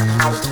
Música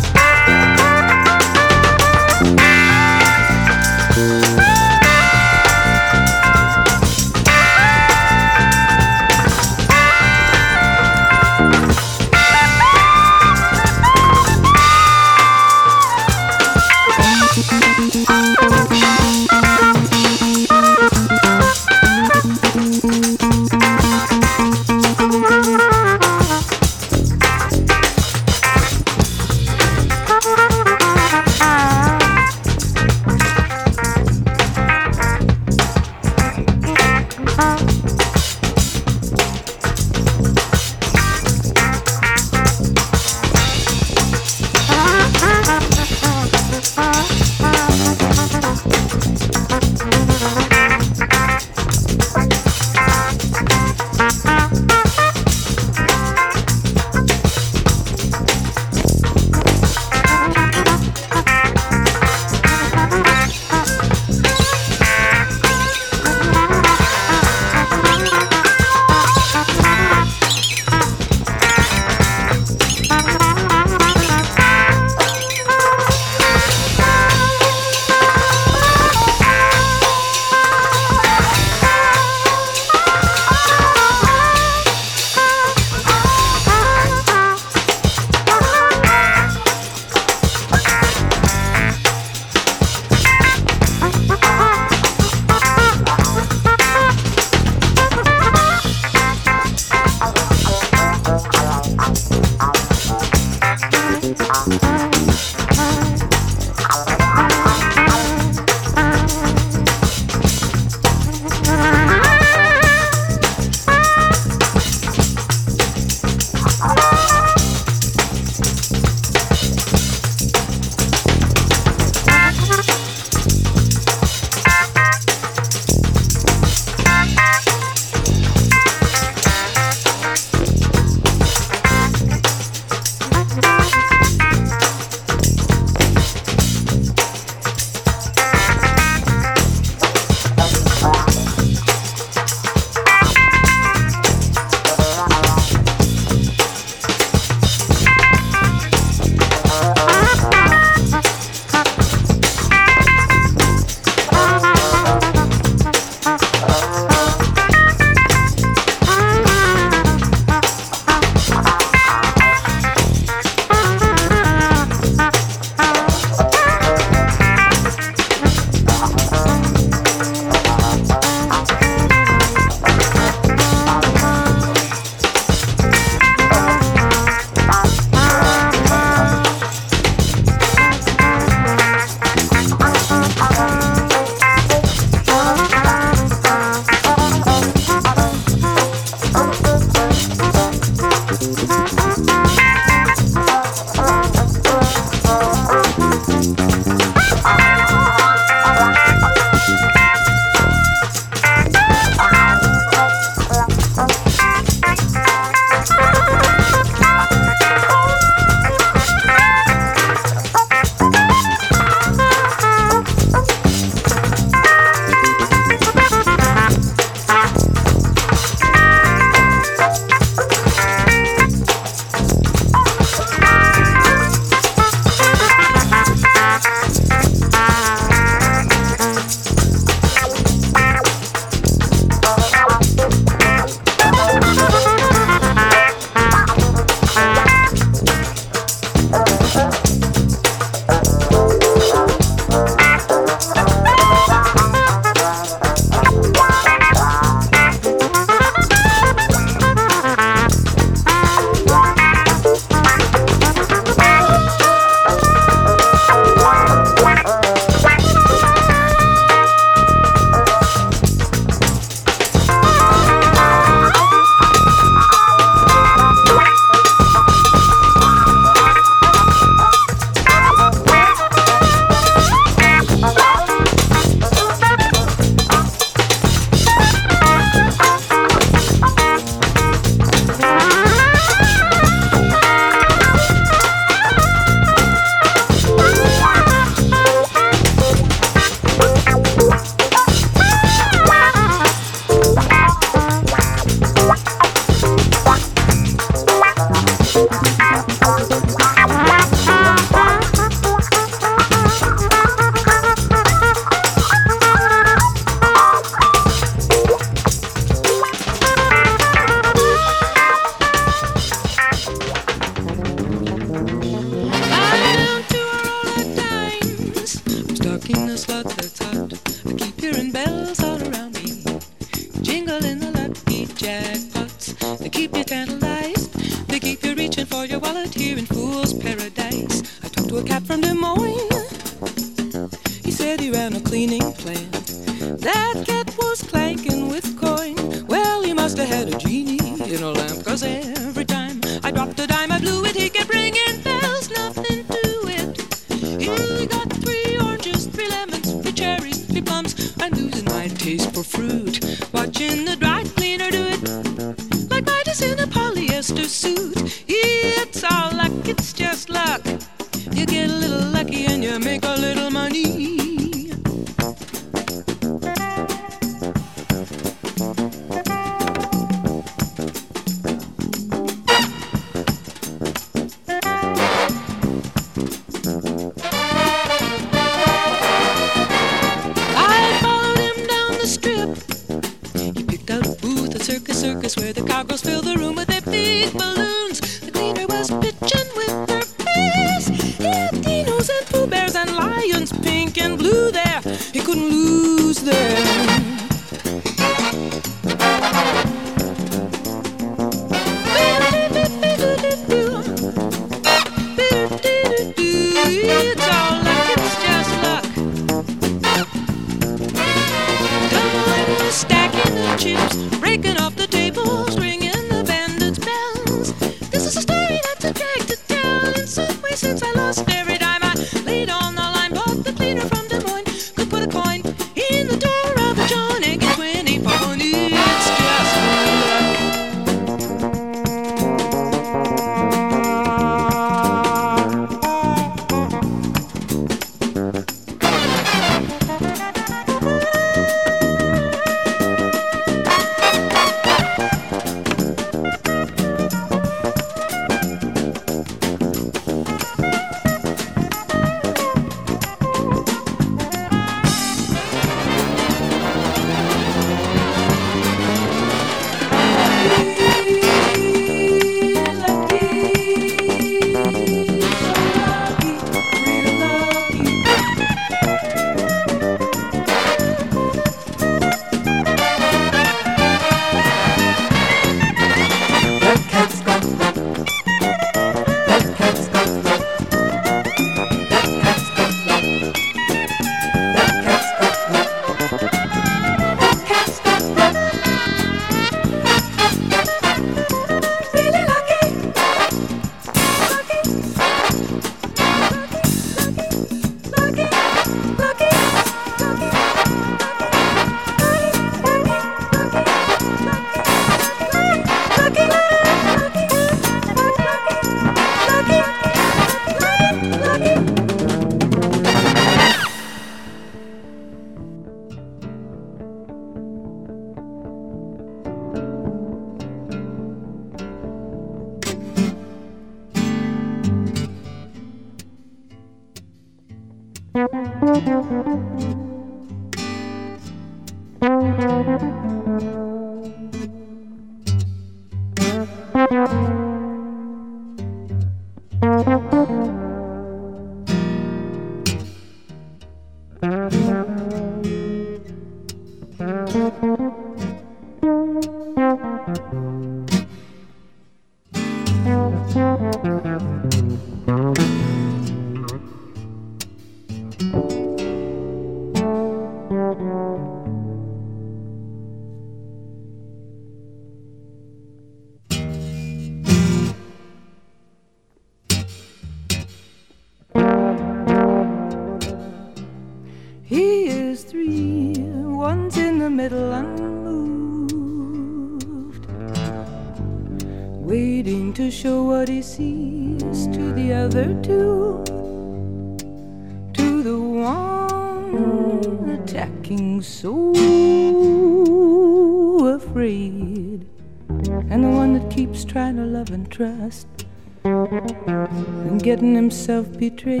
himself betrayed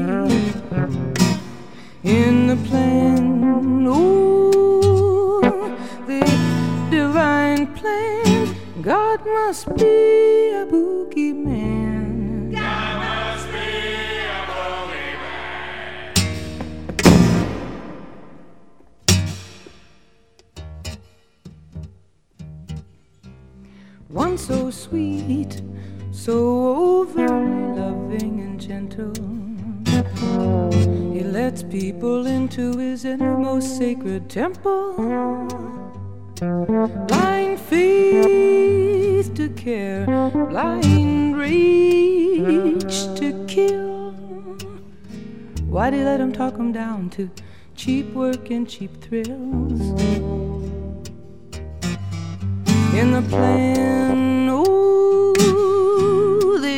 in the plan. Ooh, the divine plan. God must be a boogeyman. God must be a boogeyman. One so sweet, so over loving and gentle. He lets people into his innermost sacred temple. Blind faith to care, blind rage to kill. Why'd he let him talk him down to cheap work and cheap thrills? In the plan,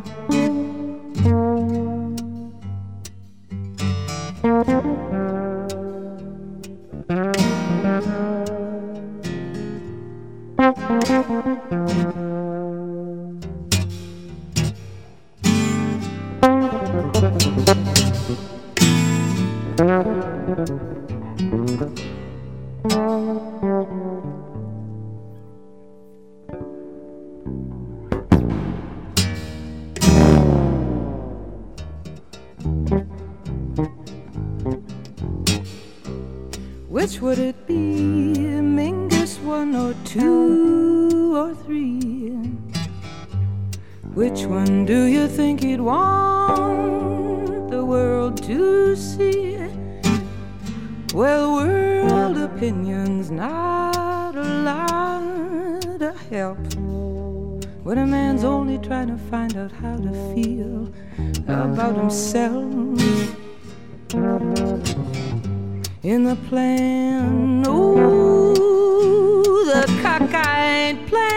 Which think he'd want the world to see? Well, world opinions not a lot of help. When a man's only trying to find out how to feel about himself in the plan. Ooh, the cockeyed plan.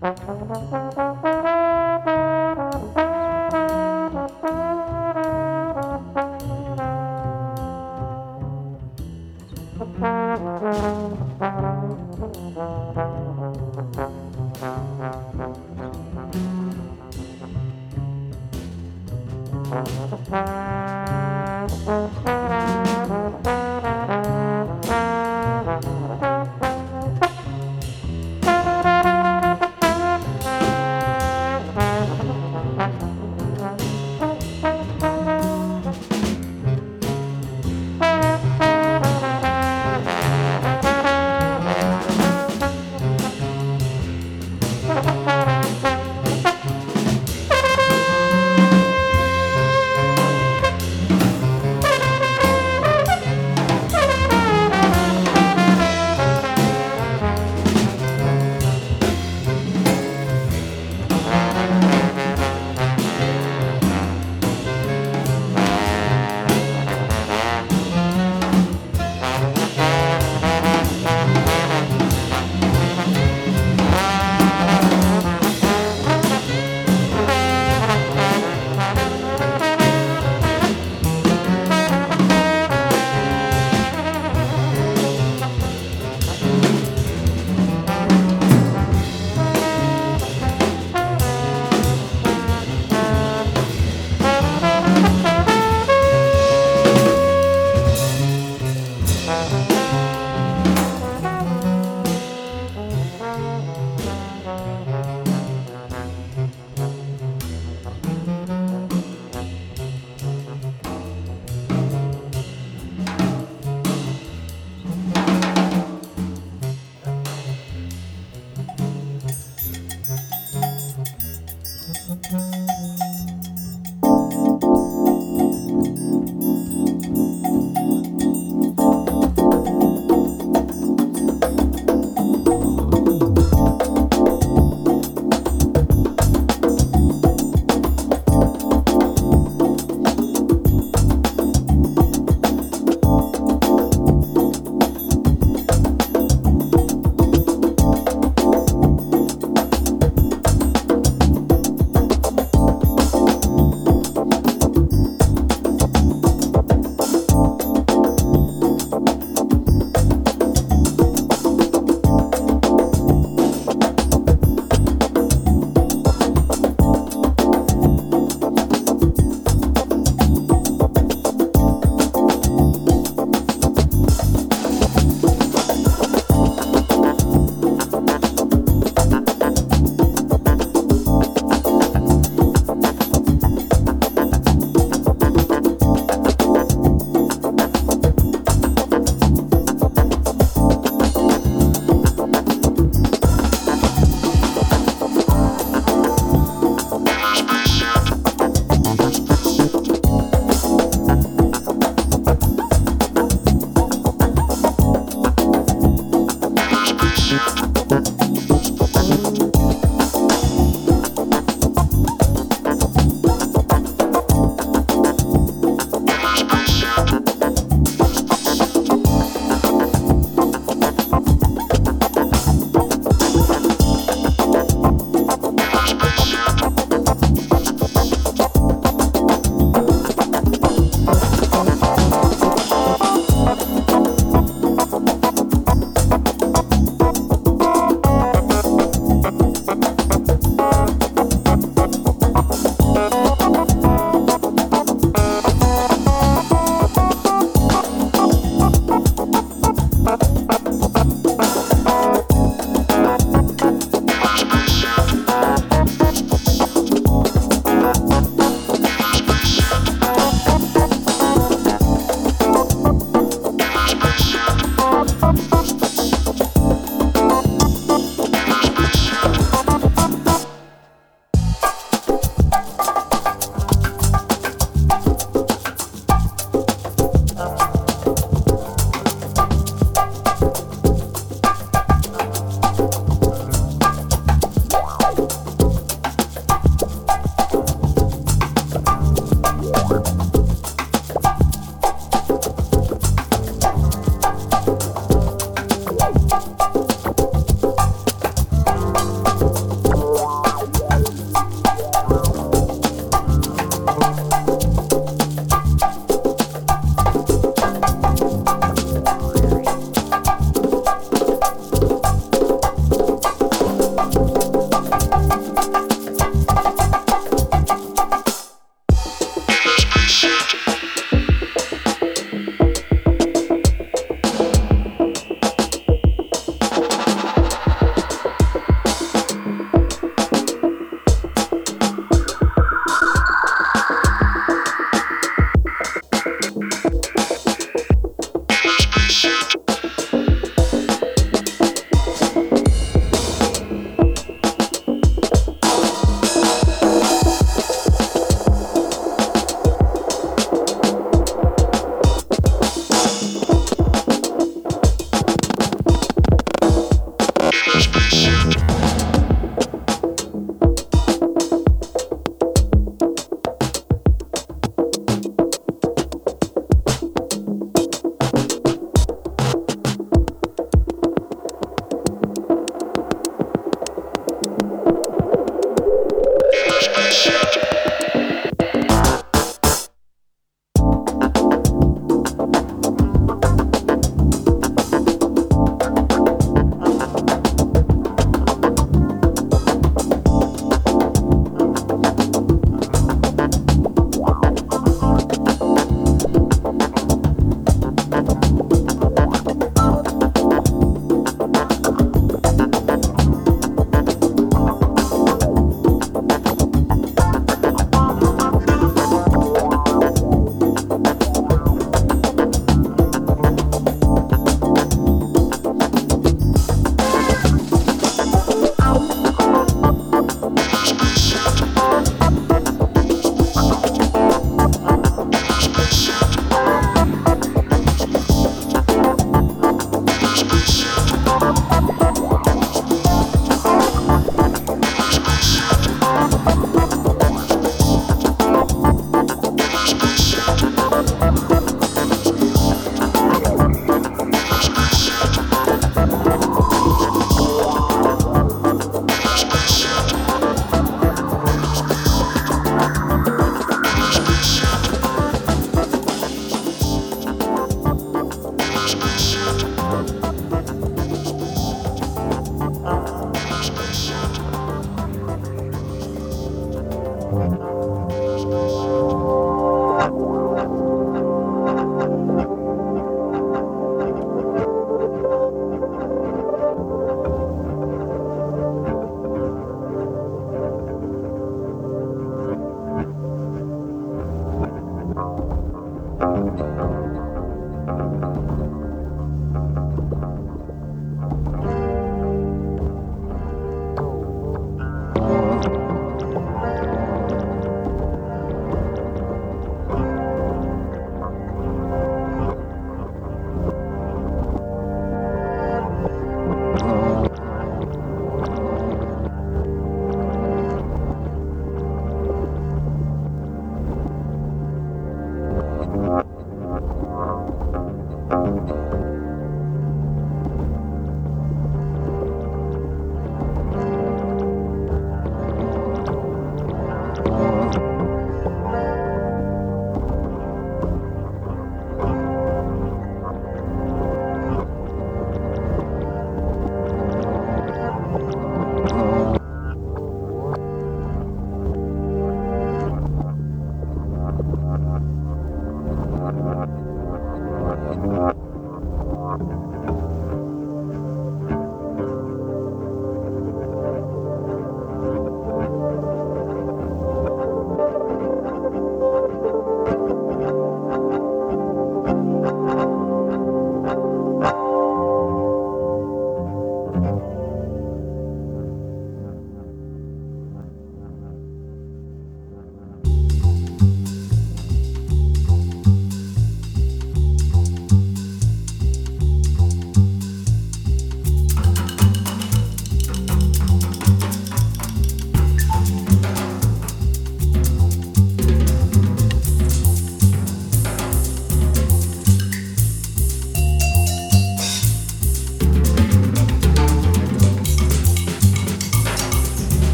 Thank you.